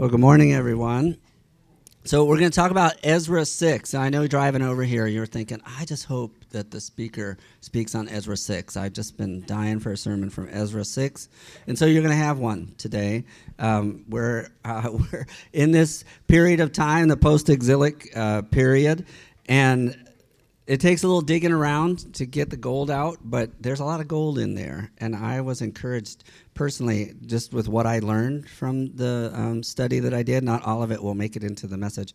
Well, good morning, everyone. So, we're going to talk about Ezra 6. I know driving over here, you're thinking, I just hope that the speaker speaks on Ezra 6. I've just been dying for a sermon from Ezra 6. And so, you're going to have one today. Um, we're, uh, we're in this period of time, the post exilic uh, period, and it takes a little digging around to get the gold out, but there's a lot of gold in there. And I was encouraged personally, just with what I learned from the um, study that I did, not all of it will make it into the message,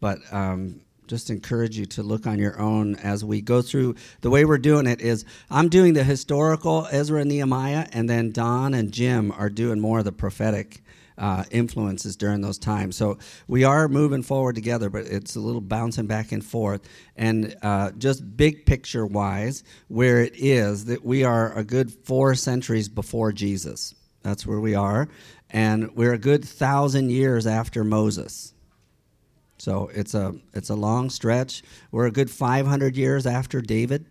but um, just encourage you to look on your own as we go through. The way we're doing it is I'm doing the historical Ezra and Nehemiah, and then Don and Jim are doing more of the prophetic uh, influences during those times. So we are moving forward together, but it's a little bouncing back and forth. And uh, just big picture wise, where it is that we are a good four centuries before Jesus. That's where we are. And we're a good thousand years after Moses. So it's a it's a long stretch. We're a good 500 years after David.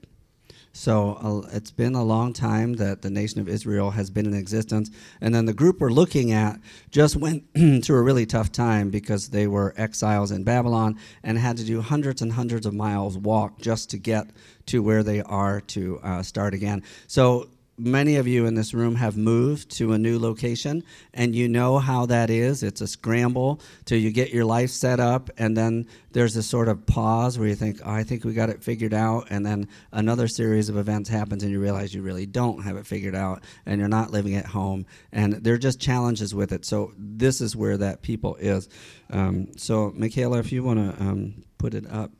So uh, it's been a long time that the nation of Israel has been in existence. And then the group we're looking at just went through a really tough time because they were exiles in Babylon and had to do hundreds and hundreds of miles walk just to get to where they are to uh, start again. So many of you in this room have moved to a new location and you know how that is. It's a scramble till you get your life set up and then there's a sort of pause where you think oh, i think we got it figured out and then another series of events happens and you realize you really don't have it figured out and you're not living at home and there are just challenges with it. So this is where that people is. Um, so michaela if you want to um, put it up.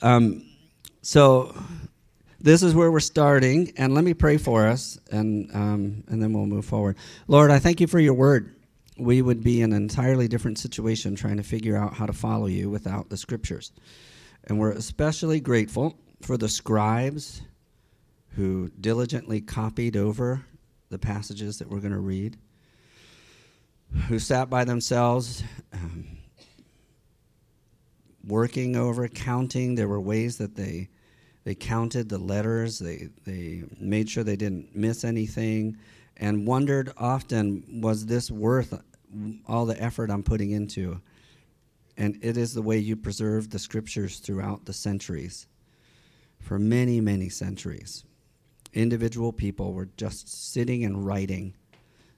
Um, so this is where we're starting, and let me pray for us, and um, and then we'll move forward. Lord, I thank you for your word. We would be in an entirely different situation trying to figure out how to follow you without the scriptures, and we're especially grateful for the scribes who diligently copied over the passages that we're going to read, who sat by themselves. Um, working over, counting. There were ways that they they counted the letters, they, they made sure they didn't miss anything, and wondered often, was this worth all the effort I'm putting into? And it is the way you preserve the scriptures throughout the centuries. For many, many centuries, individual people were just sitting and writing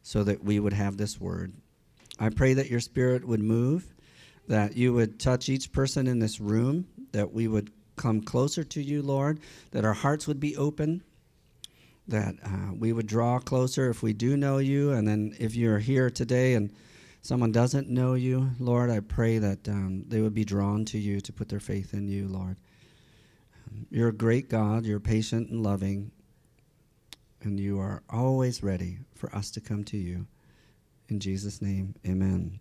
so that we would have this word. I pray that your spirit would move, that you would touch each person in this room, that we would come closer to you, Lord, that our hearts would be open, that uh, we would draw closer if we do know you. And then if you're here today and someone doesn't know you, Lord, I pray that um, they would be drawn to you to put their faith in you, Lord. Um, you're a great God, you're patient and loving, and you are always ready for us to come to you. In Jesus' name, amen.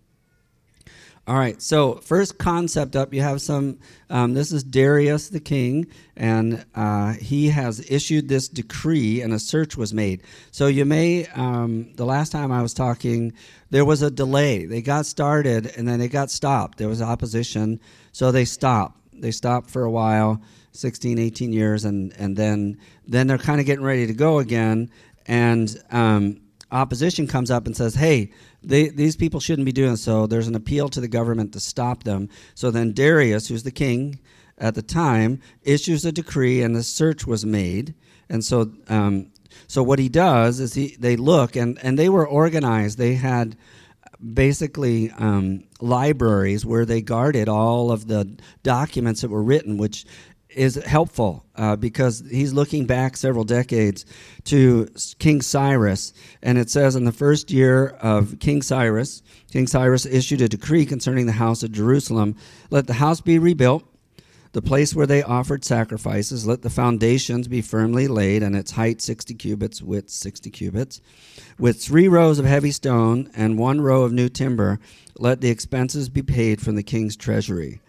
All right, so first concept up, you have some. Um, this is Darius the king, and uh, he has issued this decree, and a search was made. So you may, um, the last time I was talking, there was a delay. They got started, and then they got stopped. There was opposition, so they stopped. They stopped for a while, 16, 18 years, and, and then, then they're kind of getting ready to go again, and um, opposition comes up and says, hey, they, these people shouldn't be doing so. There's an appeal to the government to stop them. So then Darius, who's the king at the time, issues a decree, and the search was made. And so, um, so what he does is he they look, and and they were organized. They had basically um, libraries where they guarded all of the documents that were written, which is helpful uh, because he's looking back several decades to King Cyrus, and it says in the first year of King Cyrus, King Cyrus issued a decree concerning the house of Jerusalem: let the house be rebuilt, the place where they offered sacrifices, let the foundations be firmly laid, and its height sixty cubits, width sixty cubits, with three rows of heavy stone and one row of new timber. Let the expenses be paid from the king's treasury.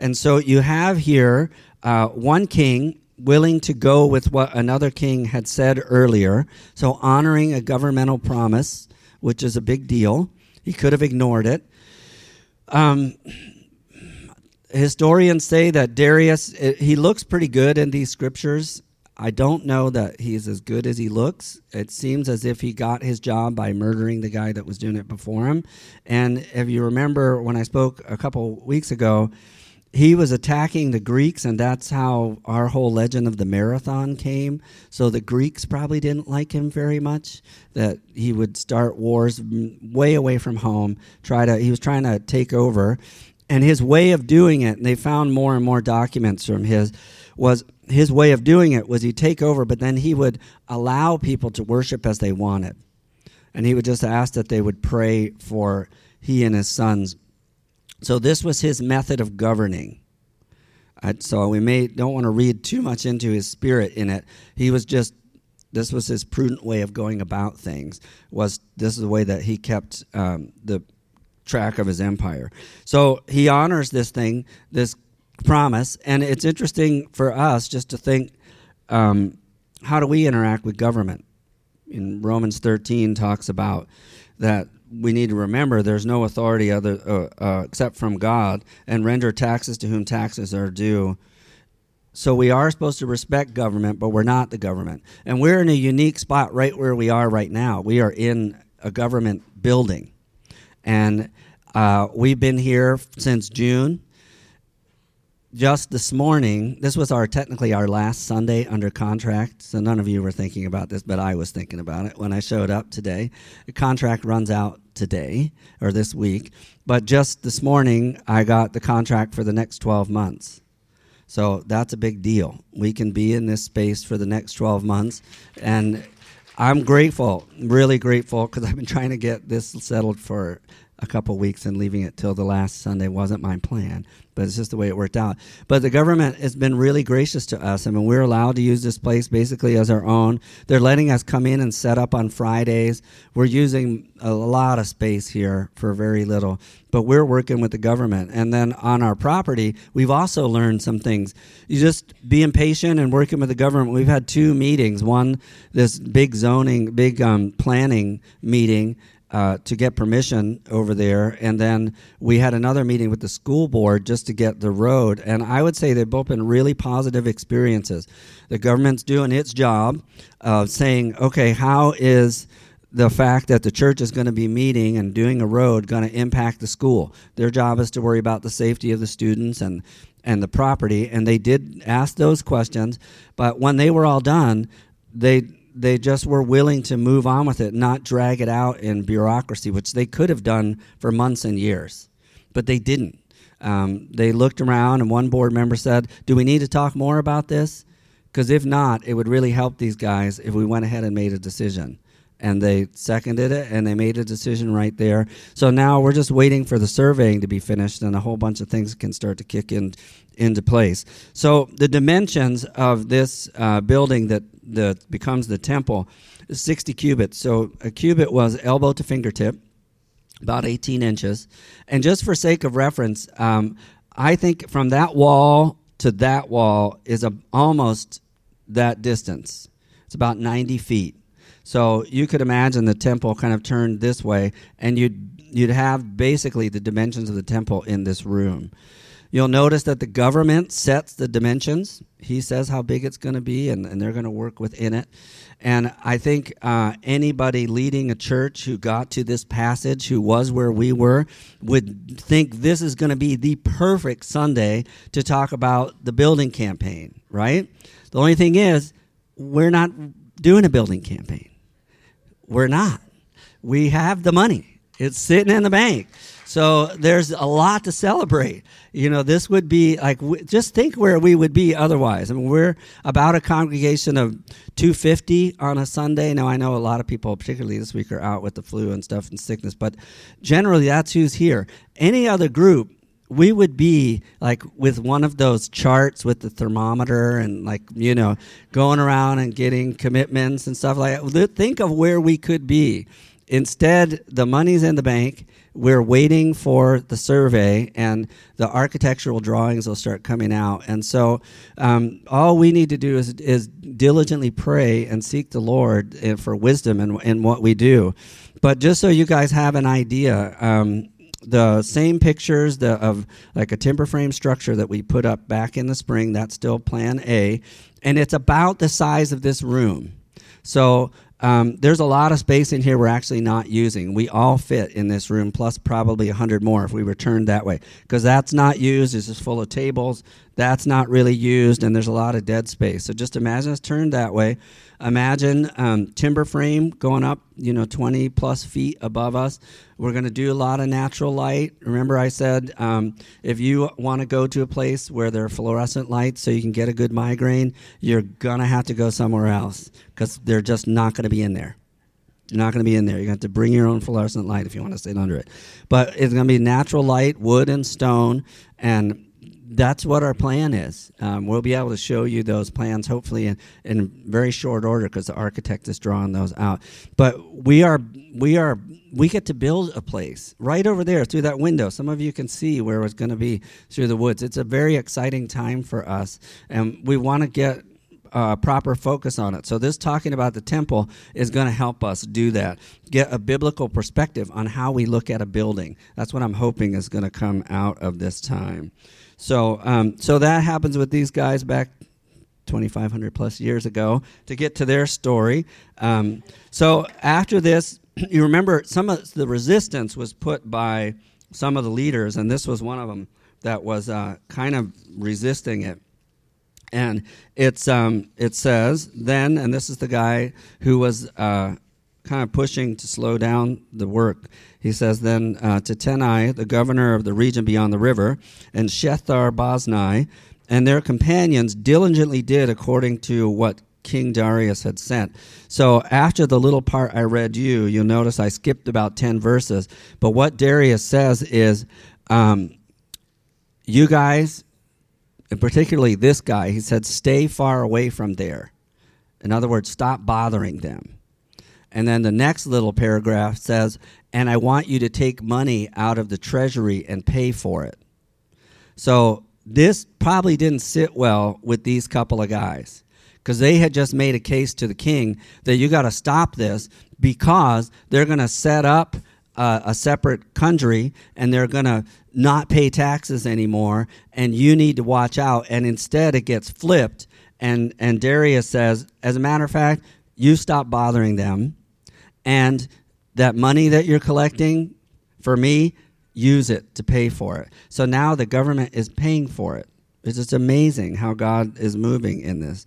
And so you have here uh, one king willing to go with what another king had said earlier, so honoring a governmental promise, which is a big deal. He could have ignored it. Um, historians say that Darius, he looks pretty good in these scriptures. I don't know that he's as good as he looks. It seems as if he got his job by murdering the guy that was doing it before him. And if you remember when I spoke a couple weeks ago, he was attacking the Greeks, and that's how our whole legend of the marathon came. So the Greeks probably didn't like him very much. That he would start wars way away from home. Try to he was trying to take over, and his way of doing it. And they found more and more documents from his was his way of doing it was he'd take over, but then he would allow people to worship as they wanted, and he would just ask that they would pray for he and his sons so this was his method of governing. So we may don't want to read too much into his spirit in it. He was just this was his prudent way of going about things. Was this is the way that he kept um, the track of his empire. So he honors this thing, this promise, and it's interesting for us just to think: um, how do we interact with government? In Romans thirteen talks about that we need to remember there's no authority other uh, uh, except from God, and render taxes to whom taxes are due. So we are supposed to respect government, but we're not the government, and we're in a unique spot right where we are right now. We are in a government building, and uh, we've been here since June just this morning, this was our technically our last Sunday under contract. So none of you were thinking about this, but I was thinking about it when I showed up today. The contract runs out today or this week, but just this morning I got the contract for the next 12 months. So that's a big deal. We can be in this space for the next 12 months and I'm grateful, really grateful because I've been trying to get this settled for a couple weeks and leaving it till the last Sunday wasn't my plan but it's just the way it worked out. But the government has been really gracious to us. I mean, we're allowed to use this place basically as our own. They're letting us come in and set up on Fridays. We're using a lot of space here for very little, but we're working with the government. And then on our property, we've also learned some things. You just being patient and working with the government. We've had two meetings. One, this big zoning, big um, planning meeting uh, to get permission over there. And then we had another meeting with the school board just to get the road. And I would say they've both been really positive experiences. The government's doing its job of saying, okay, how is the fact that the church is going to be meeting and doing a road going to impact the school? Their job is to worry about the safety of the students and and the property and they did ask those questions but when they were all done they they just were willing to move on with it, not drag it out in bureaucracy, which they could have done for months and years, but they didn't. Um, they looked around, and one board member said, "Do we need to talk more about this? Because if not, it would really help these guys if we went ahead and made a decision." And they seconded it, and they made a decision right there. So now we're just waiting for the surveying to be finished, and a whole bunch of things can start to kick in into place. So the dimensions of this uh, building that the becomes the temple is 60 cubits. So a cubit was elbow to fingertip, about 18 inches. And just for sake of reference, um, I think from that wall to that wall is a, almost that distance. It's about 90 feet. So you could imagine the temple kind of turned this way, and you'd you'd have basically the dimensions of the temple in this room. You'll notice that the government sets the dimensions. He says how big it's going to be, and, and they're going to work within it. And I think uh, anybody leading a church who got to this passage, who was where we were, would think this is going to be the perfect Sunday to talk about the building campaign, right? The only thing is, we're not doing a building campaign. We're not. We have the money, it's sitting in the bank. So there's a lot to celebrate. You know, this would be like, just think where we would be otherwise. I mean, we're about a congregation of 250 on a Sunday. Now, I know a lot of people, particularly this week, are out with the flu and stuff and sickness, but generally that's who's here. Any other group, we would be like with one of those charts with the thermometer and like you know going around and getting commitments and stuff like that think of where we could be instead the money's in the bank we're waiting for the survey and the architectural drawings will start coming out. And so um, all we need to do is, is diligently pray and seek the Lord eh, for wisdom in, in what we do. But just so you guys have an idea, um, the same pictures the, of like a timber frame structure that we put up back in the spring. That's still Plan A, and it's about the size of this room. So um, there's a lot of space in here we're actually not using. We all fit in this room, plus probably 100 more if we were turned that way. Because that's not used, it's just full of tables. That's not really used, and there's a lot of dead space. So just imagine it's turned that way. Imagine um, timber frame going up, you know, 20 plus feet above us. We're going to do a lot of natural light. Remember, I said um, if you want to go to a place where there are fluorescent lights so you can get a good migraine, you're going to have to go somewhere else because they're just not going to be in there. You're not going to be in there. To have to bring your own fluorescent light if you want to sit under it. But it's going to be natural light, wood and stone, and that's what our plan is. Um, we'll be able to show you those plans hopefully in, in very short order because the architect is drawing those out. But we are we are we get to build a place right over there through that window. Some of you can see where it's going to be through the woods. It's a very exciting time for us, and we want to get uh, proper focus on it. So, this talking about the temple is going to help us do that. Get a biblical perspective on how we look at a building. That's what I'm hoping is going to come out of this time. So, um, so that happens with these guys back 2,500 plus years ago to get to their story. Um, so, after this, you remember some of the resistance was put by some of the leaders, and this was one of them that was uh, kind of resisting it. And it's um, it says then, and this is the guy who was uh, kind of pushing to slow down the work. He says then uh, Tenai, the governor of the region beyond the river, and Shethar Boznai, and their companions diligently did according to what King Darius had sent. So after the little part I read you, you'll notice I skipped about 10 verses. But what Darius says is, um, you guys, and particularly this guy, he said, stay far away from there. In other words, stop bothering them. And then the next little paragraph says, and I want you to take money out of the treasury and pay for it. So this probably didn't sit well with these couple of guys because they had just made a case to the king that you got to stop this because they're going to set up uh, a separate country and they're going to not pay taxes anymore and you need to watch out and instead it gets flipped and and Darius says as a matter of fact you stop bothering them and that money that you're collecting for me, use it to pay for it. So now the government is paying for it. It's just amazing how God is moving in this.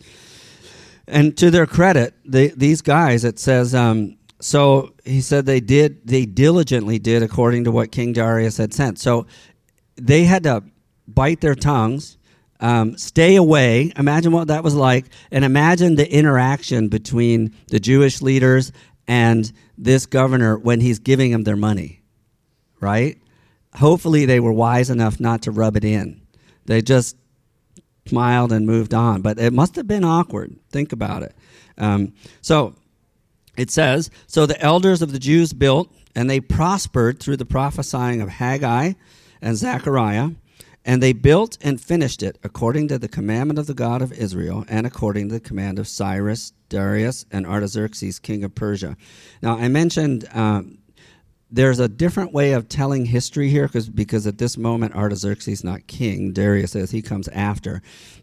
And to their credit, they, these guys, it says, um, so he said they did, they diligently did according to what King Darius had sent. So they had to bite their tongues, um, stay away. Imagine what that was like, and imagine the interaction between the Jewish leaders and this governor when he's giving them their money, right? Hopefully, they were wise enough not to rub it in. They just smiled and moved on. But it must have been awkward. Think about it. Um, so it says So the elders of the Jews built, and they prospered through the prophesying of Haggai and Zechariah. And they built and finished it according to the commandment of the God of Israel and according to the command of Cyrus, Darius, and Artaxerxes, king of Persia. Now, I mentioned um, there's a different way of telling history here because because at this moment Artaxerxes not king. Darius is he comes after.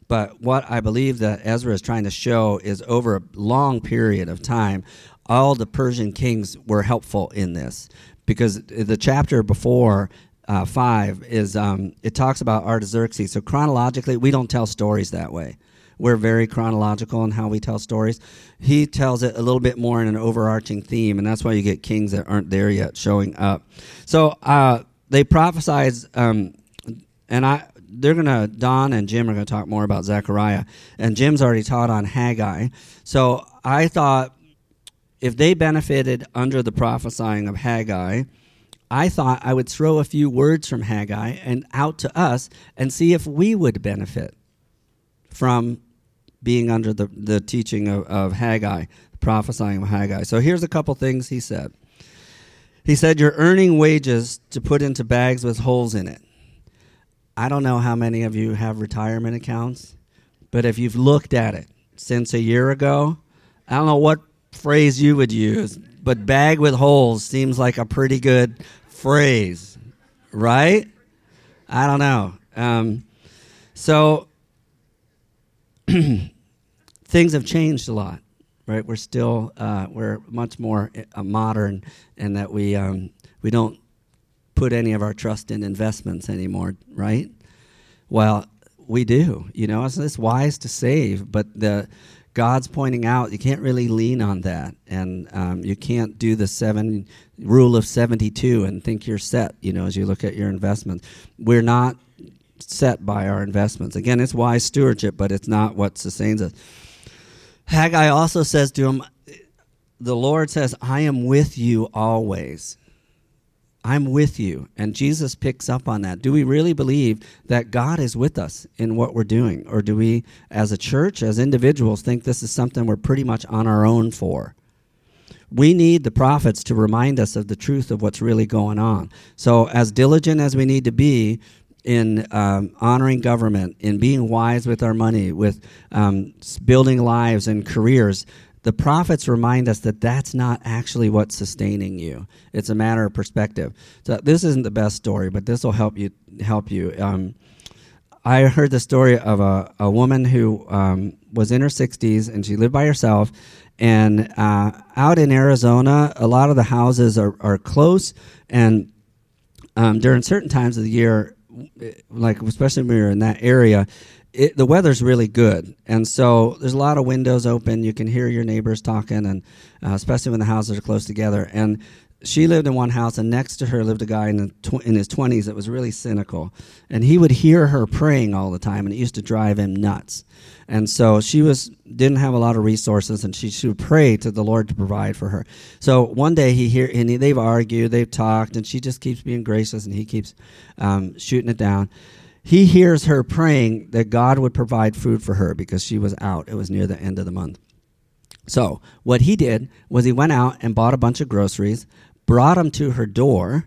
But what I believe that Ezra is trying to show is over a long period of time, all the Persian kings were helpful in this because the chapter before uh, 5 is um, it talks about Artaxerxes. So chronologically, we don't tell stories that way. We're very chronological in how we tell stories. He tells it a little bit more in an overarching theme, and that's why you get kings that aren't there yet showing up. So uh, they prophesied, um, and I they're gonna Don and Jim are gonna talk more about Zechariah, and Jim's already taught on Haggai. So I thought if they benefited under the prophesying of Haggai, I thought I would throw a few words from Haggai and out to us and see if we would benefit from being under the, the teaching of, of Haggai, prophesying of Haggai. So here's a couple things he said. He said, You're earning wages to put into bags with holes in it. I don't know how many of you have retirement accounts, but if you've looked at it since a year ago, I don't know what phrase you would use, but bag with holes seems like a pretty good phrase, right? I don't know. Um, so things have changed a lot, right? We're still uh, we're much more uh, modern, in that we um, we don't put any of our trust in investments anymore, right? Well, we do. You know, it's, it's wise to save, but the God's pointing out you can't really lean on that, and um, you can't do the seven rule of seventy-two and think you're set. You know, as you look at your investments, we're not set by our investments. Again, it's wise stewardship, but it's not what sustains us. Haggai also says to him, "The Lord says, I am with you always." I'm with you. And Jesus picks up on that. Do we really believe that God is with us in what we're doing? Or do we, as a church, as individuals, think this is something we're pretty much on our own for? We need the prophets to remind us of the truth of what's really going on. So, as diligent as we need to be in um, honoring government, in being wise with our money, with um, building lives and careers, the prophets remind us that that's not actually what's sustaining you. It's a matter of perspective. So this isn't the best story, but this will help you. Help you. Um, I heard the story of a, a woman who um, was in her 60s and she lived by herself. And uh, out in Arizona, a lot of the houses are, are close. And um, during certain times of the year, like especially when you're in that area, it, the weather's really good, and so there's a lot of windows open. You can hear your neighbors talking, and uh, especially when the houses are close together. And she lived in one house, and next to her lived a guy in, tw- in his 20s that was really cynical, and he would hear her praying all the time, and it used to drive him nuts. And so she was didn't have a lot of resources, and she, she would pray to the Lord to provide for her. So one day he hear and he, they've argued, they've talked, and she just keeps being gracious, and he keeps um, shooting it down he hears her praying that God would provide food for her because she was out. It was near the end of the month. So, what he did was he went out and bought a bunch of groceries, brought them to her door,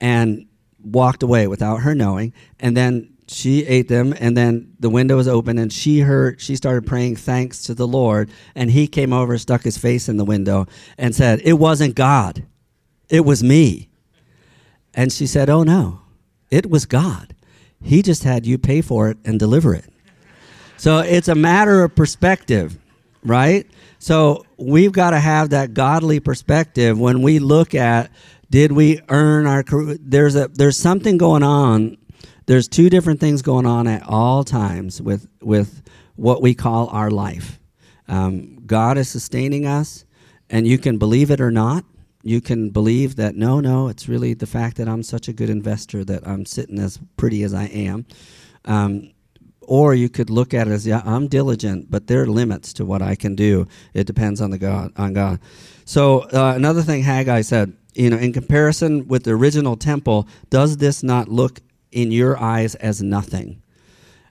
and walked away without her knowing. And then she ate them, and then the window was open, and she heard, she started praying thanks to the Lord. And he came over, stuck his face in the window, and said, It wasn't God, it was me. And she said, Oh no, it was God. He just had you pay for it and deliver it. So it's a matter of perspective, right? So we've got to have that godly perspective when we look at did we earn our there's a there's something going on. There's two different things going on at all times with with what we call our life. Um, god is sustaining us and you can believe it or not. You can believe that no, no, it's really the fact that I'm such a good investor that I'm sitting as pretty as I am. Um, or you could look at it as yeah, I'm diligent, but there are limits to what I can do. It depends on the God on God. So uh, another thing Haggai said, you know, in comparison with the original temple, does this not look in your eyes as nothing?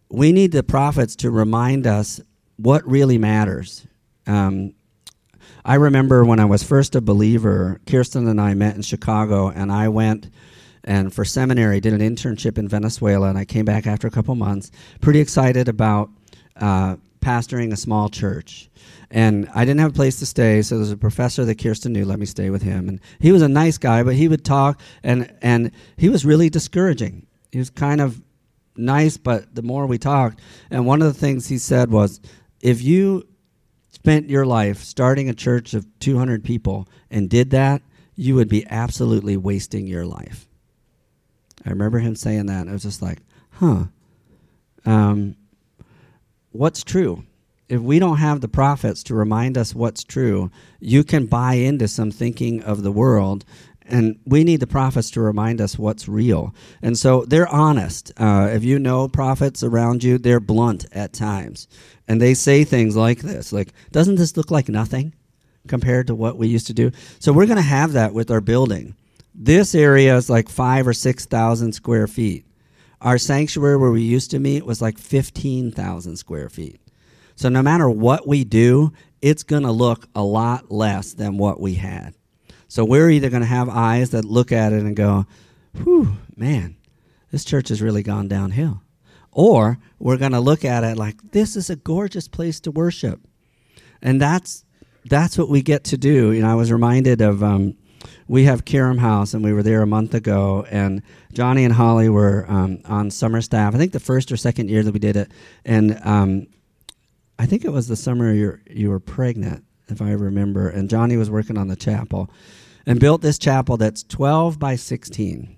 We need the prophets to remind us what really matters. Um, I remember when I was first a believer, Kirsten and I met in Chicago, and I went and for seminary did an internship in Venezuela, and I came back after a couple months, pretty excited about uh, pastoring a small church. And I didn't have a place to stay, so there's a professor that Kirsten knew let me stay with him, and he was a nice guy, but he would talk, and and he was really discouraging. He was kind of nice, but the more we talked, and one of the things he said was, if you spent your life starting a church of 200 people and did that, you would be absolutely wasting your life. I remember him saying that. And I was just like, huh. Um, what's true? If we don't have the prophets to remind us what's true, you can buy into some thinking of the world and we need the prophets to remind us what's real. And so they're honest. Uh, if you know prophets around you, they're blunt at times. And they say things like this like, doesn't this look like nothing compared to what we used to do? So we're going to have that with our building. This area is like five or 6,000 square feet. Our sanctuary where we used to meet was like 15,000 square feet. So no matter what we do, it's going to look a lot less than what we had. So we're either going to have eyes that look at it and go, whew, man, this church has really gone downhill. Or we're going to look at it like, this is a gorgeous place to worship. And that's, that's what we get to do. You know, I was reminded of um, we have Kiram House, and we were there a month ago. And Johnny and Holly were um, on summer staff. I think the first or second year that we did it, and um, I think it was the summer you you were pregnant, if I remember. And Johnny was working on the chapel, and built this chapel that's 12 by 16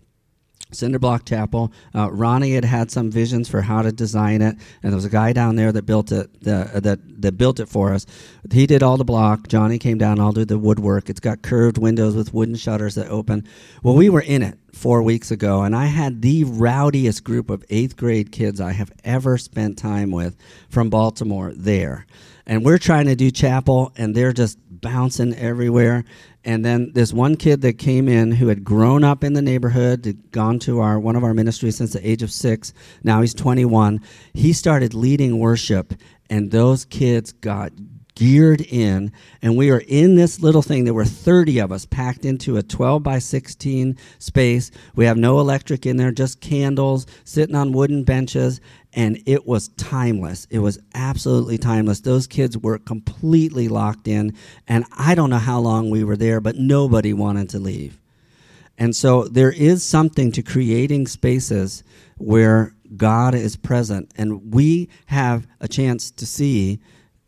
cinder block chapel. Uh, Ronnie had had some visions for how to design it, and there was a guy down there that built it. Uh, that that built it for us. He did all the block. Johnny came down. I'll do the woodwork. It's got curved windows with wooden shutters that open. Well, we were in it four weeks ago, and I had the rowdiest group of eighth grade kids I have ever spent time with from Baltimore there. And we're trying to do chapel, and they're just bouncing everywhere. And then this one kid that came in who had grown up in the neighborhood, had gone to our one of our ministries since the age of six. Now he's 21. He started leading worship, and those kids got geared in, and we were in this little thing. There were 30 of us packed into a 12 by 16 space. We have no electric in there, just candles, sitting on wooden benches, and it was timeless. It was absolutely timeless. Those kids were completely locked in, and I don't know how long we were there, but nobody wanted to leave. And so there is something to creating spaces where God is present, and we have a chance to see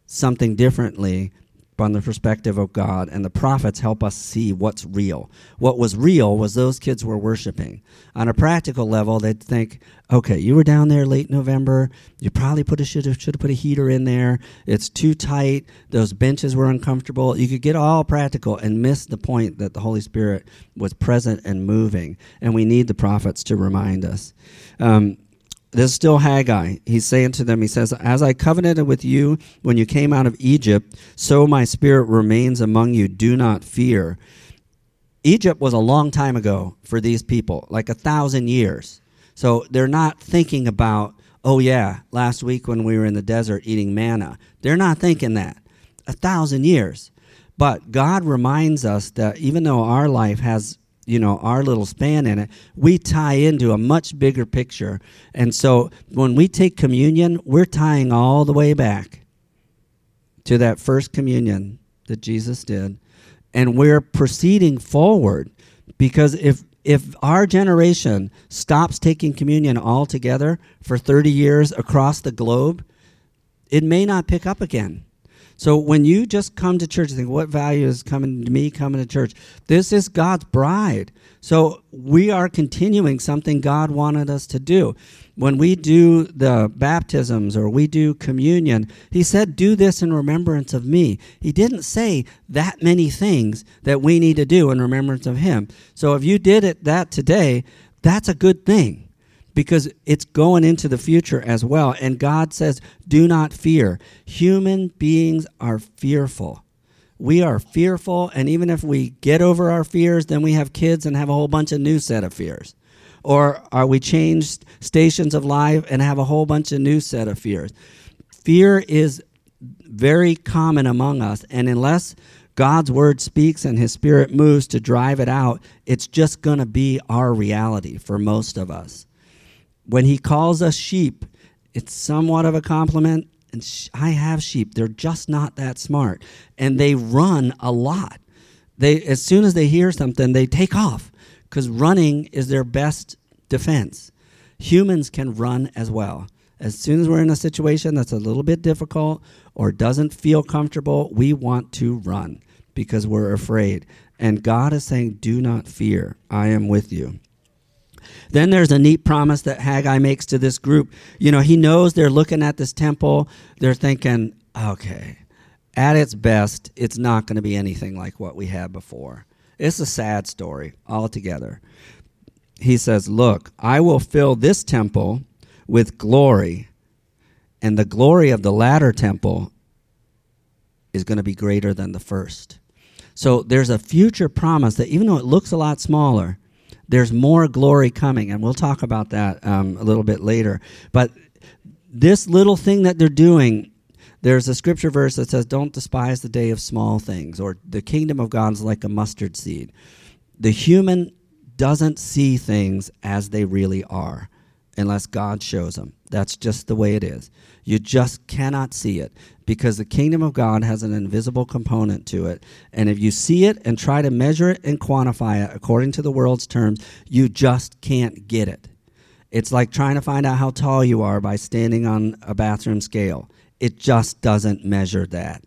something differently from the perspective of God, and the prophets help us see what's real. What was real was those kids were worshiping. On a practical level, they'd think, okay, you were down there late November. You probably put a should have should have put a heater in there. It's too tight. Those benches were uncomfortable. You could get all practical and miss the point that the Holy Spirit was present and moving. And we need the prophets to remind us. Um, this is still Haggai. He's saying to them, He says, As I covenanted with you when you came out of Egypt, so my spirit remains among you. Do not fear. Egypt was a long time ago for these people, like a thousand years. So they're not thinking about, oh, yeah, last week when we were in the desert eating manna. They're not thinking that. A thousand years. But God reminds us that even though our life has you know our little span in it we tie into a much bigger picture. And so when we take communion we're tying all the way back to that first communion that jesus did. And we're proceeding forward because if if our generation stops taking communion altogether for 30 years across the globe it may not pick up again so when you just come to church, think, what value is coming to me coming to church? This is God's bride. So we are continuing something God wanted us to do. When we do the baptisms or we do communion, He said, Do this in remembrance of me. He didn't say that many things that we need to do in remembrance of Him. So if you did it that today, that's a good thing because it's going into the future as well. And God says, do not fear. Human beings are fearful. We are fearful, and even if we get over our fears, then we have kids and have a whole bunch of new set of fears. Or are we changed stations of life and have a whole bunch of new set of fears? Fear is very common among us, and unless God's word speaks and his spirit moves to drive it out, it's just going to be our reality for most of us when he calls us sheep, it's somewhat of a compliment. And sh- I have sheep; they're just not that smart, and they run a lot. They as soon as they hear something, they take off because running is their best defense. Humans can run as well. As soon as we're in a situation that's a little bit difficult or doesn't feel comfortable, we want to run because we're afraid. And God is saying, Do not fear, I am with you. Then there's a neat promise that Haggai makes to this group. You know, he knows they're looking at this temple, they're thinking, okay, at its best, it's not going to be anything like what we had before. It's a sad story altogether. He says, Look, I will fill this temple with glory, and the glory of the latter temple is going to be greater than the first. So there's a future promise that even though it looks a lot smaller, there's more glory coming, and we'll talk about that um, a little bit later. But this little thing that they're doing, there's a scripture verse that says, Don't despise the day of small things, or the kingdom of God is like a mustard seed. The human doesn't see things as they really are unless God shows them. That's just the way it is. You just cannot see it because the kingdom of God has an invisible component to it. And if you see it and try to measure it and quantify it according to the world's terms, you just can't get it. It's like trying to find out how tall you are by standing on a bathroom scale. It just doesn't measure that.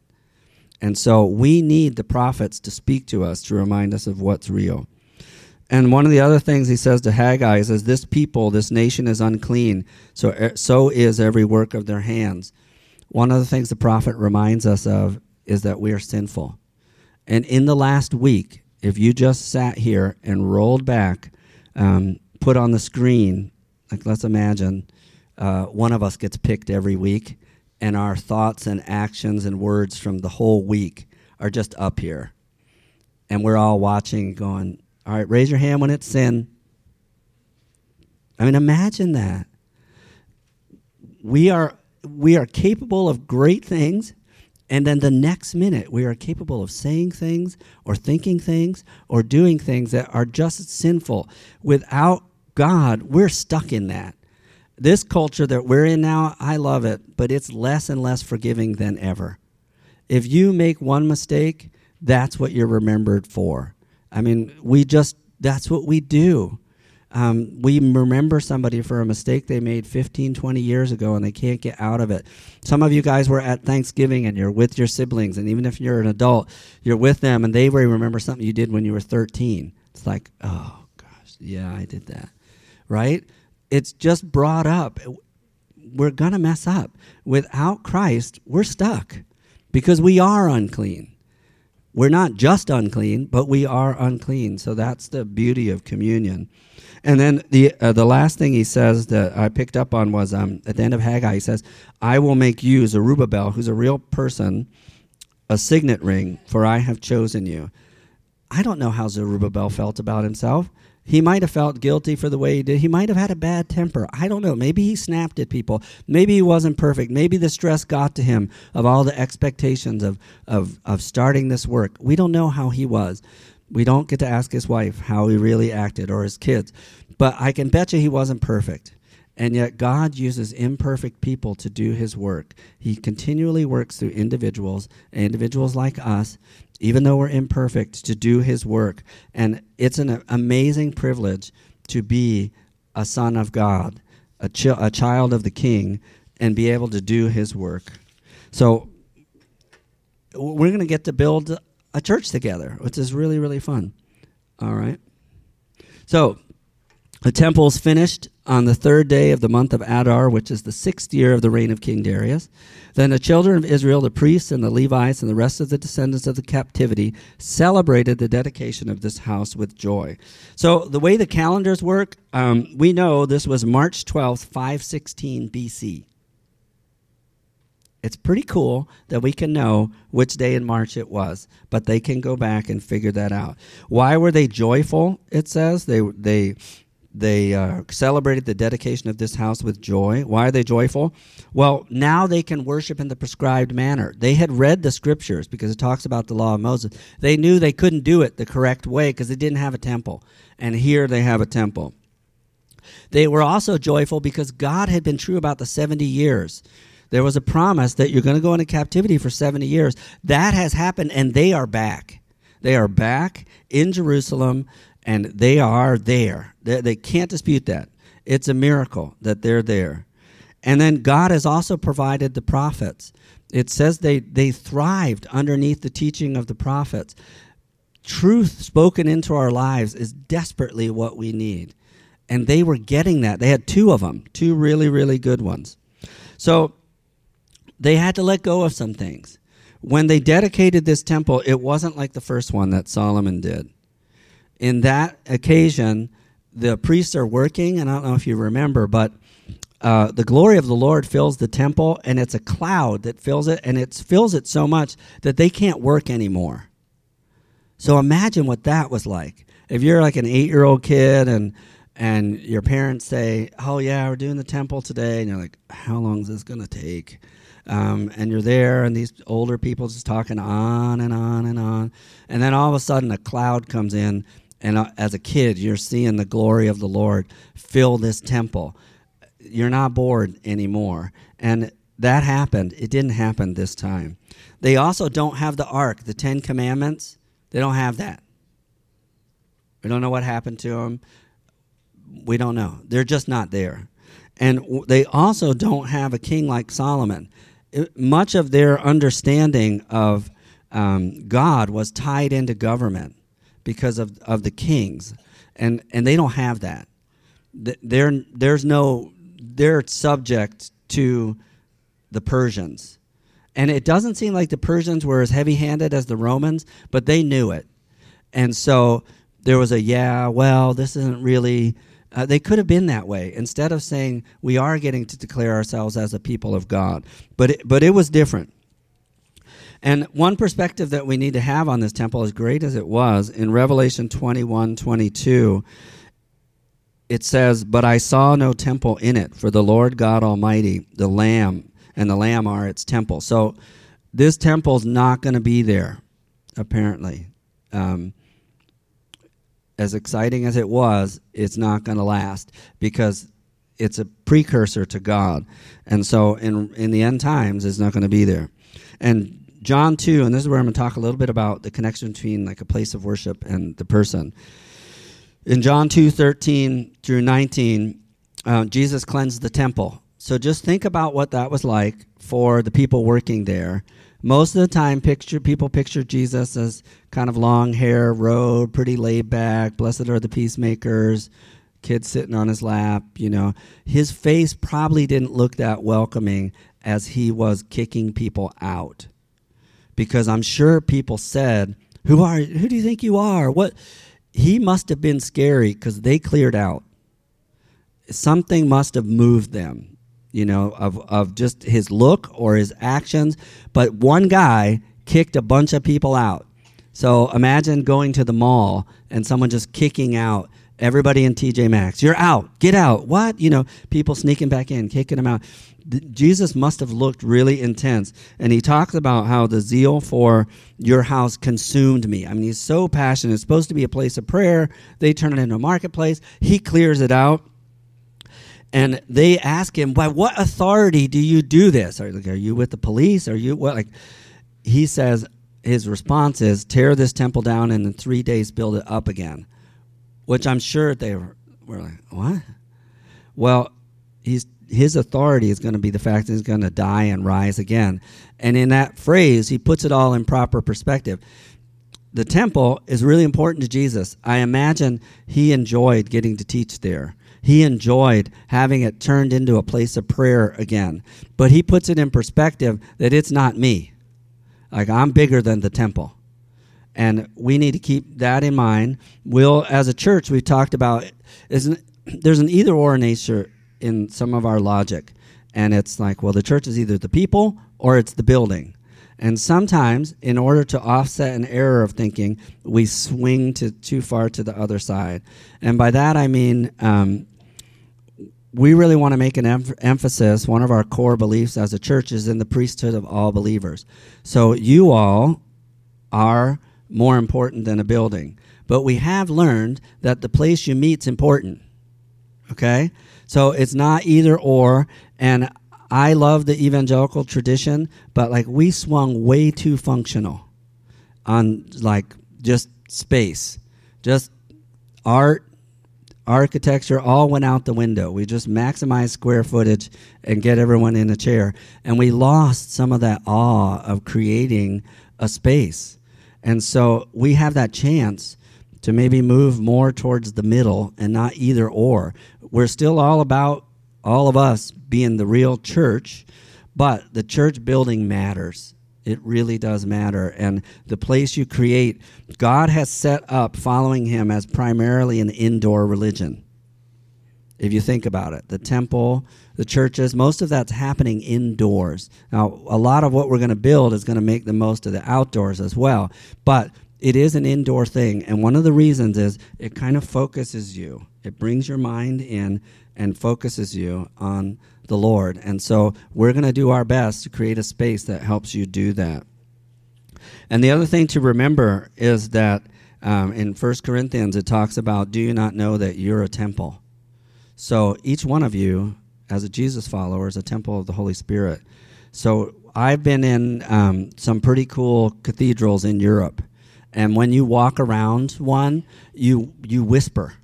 And so we need the prophets to speak to us to remind us of what's real. And one of the other things he says to Haggai is, This people, this nation is unclean, so, so is every work of their hands. One of the things the prophet reminds us of is that we are sinful. And in the last week, if you just sat here and rolled back, um, put on the screen, like let's imagine uh, one of us gets picked every week, and our thoughts and actions and words from the whole week are just up here. And we're all watching, going, all right, raise your hand when it's sin. I mean, imagine that. We are we are capable of great things, and then the next minute we are capable of saying things or thinking things or doing things that are just sinful. Without God, we're stuck in that. This culture that we're in now, I love it, but it's less and less forgiving than ever. If you make one mistake, that's what you're remembered for. I mean, we just, that's what we do. Um, we remember somebody for a mistake they made 15, 20 years ago and they can't get out of it. Some of you guys were at Thanksgiving and you're with your siblings, and even if you're an adult, you're with them and they remember something you did when you were 13. It's like, oh, gosh, yeah, I did that. Right? It's just brought up. We're going to mess up. Without Christ, we're stuck because we are unclean we're not just unclean, but we are unclean. So that's the beauty of communion. And then the uh, the last thing he says that I picked up on was um, at the end of Haggai, he says, "I will make you Zerubbabel, who's a real person, a signet ring, for I have chosen you." I don't know how Zerubbabel felt about himself. He might have felt guilty for the way he did. He might have had a bad temper. I don't know. Maybe he snapped at people. Maybe he wasn't perfect. Maybe the stress got to him of all the expectations of, of, of starting this work. We don't know how he was. We don't get to ask his wife how he really acted or his kids. But I can bet you he wasn't perfect. And yet, God uses imperfect people to do his work. He continually works through individuals, individuals like us, even though we're imperfect, to do his work. And it's an amazing privilege to be a son of God, a, a child of the king, and be able to do his work. So we're going to get to build a church together, which is really, really fun. All right. So the temple is finished on the third day of the month of Adar, which is the sixth year of the reign of King Darius. Then the children of Israel, the priests and the Levites, and the rest of the descendants of the captivity celebrated the dedication of this house with joy. So, the way the calendars work, um, we know this was March 12th, 516 BC. It's pretty cool that we can know which day in March it was, but they can go back and figure that out. Why were they joyful? It says they they they uh, celebrated the dedication of this house with joy. Why are they joyful? Well, now they can worship in the prescribed manner. They had read the scriptures because it talks about the law of Moses. They knew they couldn't do it the correct way because they didn't have a temple. And here they have a temple. They were also joyful because God had been true about the 70 years. There was a promise that you're going to go into captivity for 70 years. That has happened, and they are back. They are back in Jerusalem and they are there. They, they can't dispute that. It's a miracle that they're there. And then God has also provided the prophets. It says they, they thrived underneath the teaching of the prophets. Truth spoken into our lives is desperately what we need. And they were getting that. They had two of them, two really, really good ones. So they had to let go of some things. When they dedicated this temple, it wasn't like the first one that Solomon did in that occasion, the priests are working, and I don't know if you remember, but uh, the glory of the Lord fills the temple, and it's a cloud that fills it, and it fills it so much that they can't work anymore. So imagine what that was like. If you're like an eight-year-old kid, and and your parents say, "Oh yeah, we're doing the temple today," and you're like, "How long is this to take?" Um, and you're there, and these older people just talking on and on and on, and then all of a sudden a cloud comes in and uh, as a kid, you're seeing the glory of the Lord fill this temple. you're not bored anymore. And that happened. It didn't happen this time. They also don't have the ark, the Ten Commandments. They don't have that. We don't know what happened to them. We don't know. They're just not there. And they also don't have a king like Solomon. It, much of their understanding of um, God was tied into government because of, of the kings. And, and they don't have that. Th- They're, there's no, they're subject to the Persians. And it doesn't seem like the Persians were as heavy handed as the Romans, but they knew it. And so there was a, yeah, well, this isn't really, uh, they could have been that way instead of saying we are getting to declare ourselves as a people of God. But it, but it was different. And one perspective that we need to have on this temple, as great as it was, in Revelation 21 22, it says, But I saw no temple in it, for the Lord God Almighty, the Lamb, and the Lamb are its temple. So this temple's not going to be there, apparently. Um, as exciting as it was, it's not going to last because it's a precursor to God. And so in, in the end times, it's not going to be there. And John 2, and this is where I'm going to talk a little bit about the connection between like a place of worship and the person. In John 2, 13 through 19, uh, Jesus cleansed the temple. So just think about what that was like for the people working there. Most of the time, picture people picture Jesus as kind of long hair, robe, pretty laid back. Blessed are the peacemakers. Kid sitting on his lap. You know, his face probably didn't look that welcoming as he was kicking people out, because I'm sure people said, "Who are? Who do you think you are? What?" He must have been scary because they cleared out. Something must have moved them you know, of, of just his look or his actions. But one guy kicked a bunch of people out. So imagine going to the mall and someone just kicking out everybody in TJ Maxx. You're out. Get out. What? You know, people sneaking back in, kicking them out. Jesus must have looked really intense. And he talks about how the zeal for your house consumed me. I mean, he's so passionate. It's supposed to be a place of prayer. They turn it into a marketplace. He clears it out and they ask him, "By what authority do you do this? Are, like, are you with the police? Are you what?" Like he says, his response is, "Tear this temple down, and in three days build it up again," which I'm sure they were, like, "What?" Well, he's his authority is going to be the fact that he's going to die and rise again, and in that phrase, he puts it all in proper perspective. The temple is really important to Jesus. I imagine he enjoyed getting to teach there he enjoyed having it turned into a place of prayer again. But he puts it in perspective that it's not me. Like, I'm bigger than the temple. And we need to keep that in mind. We'll, as a church, we've talked about isn't, there's an either or nature in some of our logic. And it's like, well, the church is either the people or it's the building. And sometimes, in order to offset an error of thinking, we swing to too far to the other side. And by that, I mean um, we really want to make an em- emphasis. One of our core beliefs as a church is in the priesthood of all believers. So you all are more important than a building. But we have learned that the place you meet is important. Okay? So it's not either or. And I love the evangelical tradition, but like we swung way too functional on like just space, just art architecture all went out the window. We just maximized square footage and get everyone in a chair. And we lost some of that awe of creating a space. And so we have that chance to maybe move more towards the middle and not either or. We're still all about all of us being the real church, but the church building matters. It really does matter. And the place you create, God has set up following Him as primarily an indoor religion. If you think about it, the temple, the churches, most of that's happening indoors. Now, a lot of what we're going to build is going to make the most of the outdoors as well. But it is an indoor thing. And one of the reasons is it kind of focuses you, it brings your mind in and focuses you on the Lord. And so we're going to do our best to create a space that helps you do that. And the other thing to remember is that um, in 1 Corinthians it talks about, do you not know that you're a temple? So each one of you as a Jesus follower is a temple of the Holy Spirit. So I've been in um, some pretty cool cathedrals in Europe, and when you walk around one, you you whisper.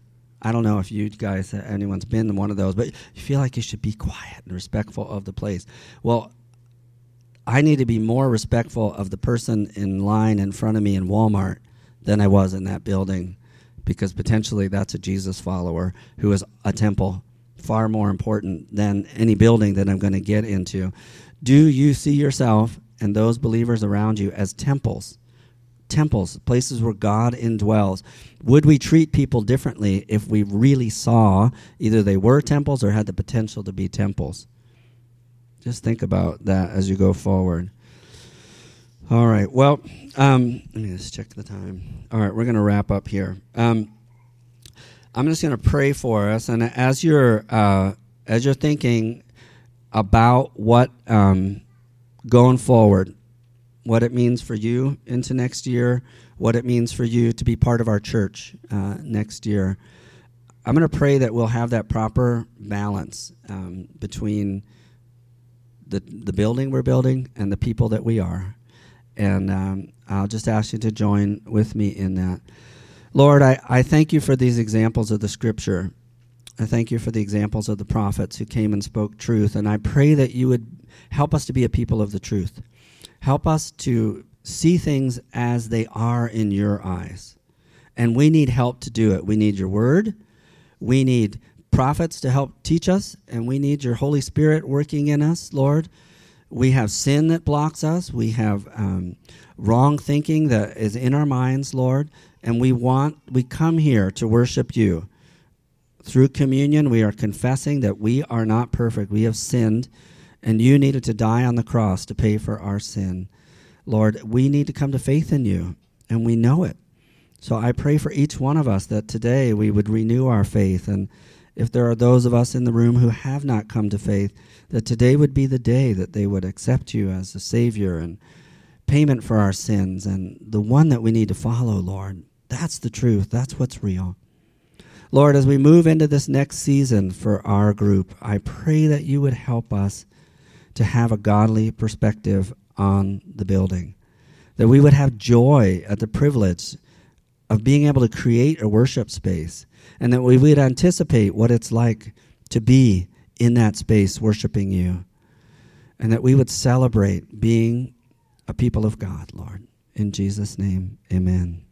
I don't know if you guys, anyone's been in one of those, but you feel like you should be quiet and respectful of the place. Well, I need to be more respectful of the person in line in front of me in Walmart than I was in that building because potentially that's a Jesus follower who is a temple far more important than any building that I'm going to get into. Do you see yourself and those believers around you as temples? Temples, places where God indwells. Would we treat people differently if we really saw either they were temples or had the potential to be temples? Just think about that as you go forward. All right. Well, um, let me just check the time. All right, we're going to wrap up here. Um, I'm just going to pray for us, and as you're uh, as you're thinking about what um, going forward, what it means for you into next year, what it means for you to be part of our church uh, next year. I'm going to pray that we'll have that proper balance um, between the the building we're building and the people that we are. And um, I'll just ask you to join with me in that. Lord, I, I thank you for these examples of the scripture. I thank you for the examples of the prophets who came and spoke truth. And I pray that you would help us to be a people of the truth. Help us to see things as they are in your eyes. And we need help to do it. We need your word. We need prophets to help teach us. And we need your Holy Spirit working in us, Lord, we have sin that blocks us. We have um, wrong thinking that is in our minds, Lord. And we want, we come here to worship you. Through communion, we are confessing that we are not perfect. We have sinned, and you needed to die on the cross to pay for our sin. Lord, we need to come to faith in you, and we know it. So I pray for each one of us that today we would renew our faith. And if there are those of us in the room who have not come to faith, that today would be the day that they would accept you as a Savior and payment for our sins and the one that we need to follow, Lord. That's the truth. That's what's real. Lord, as we move into this next season for our group, I pray that you would help us to have a godly perspective on the building, that we would have joy at the privilege of being able to create a worship space, and that we would anticipate what it's like to be in that space worshiping you. And that we would celebrate being a people of God, Lord. In Jesus' name, amen.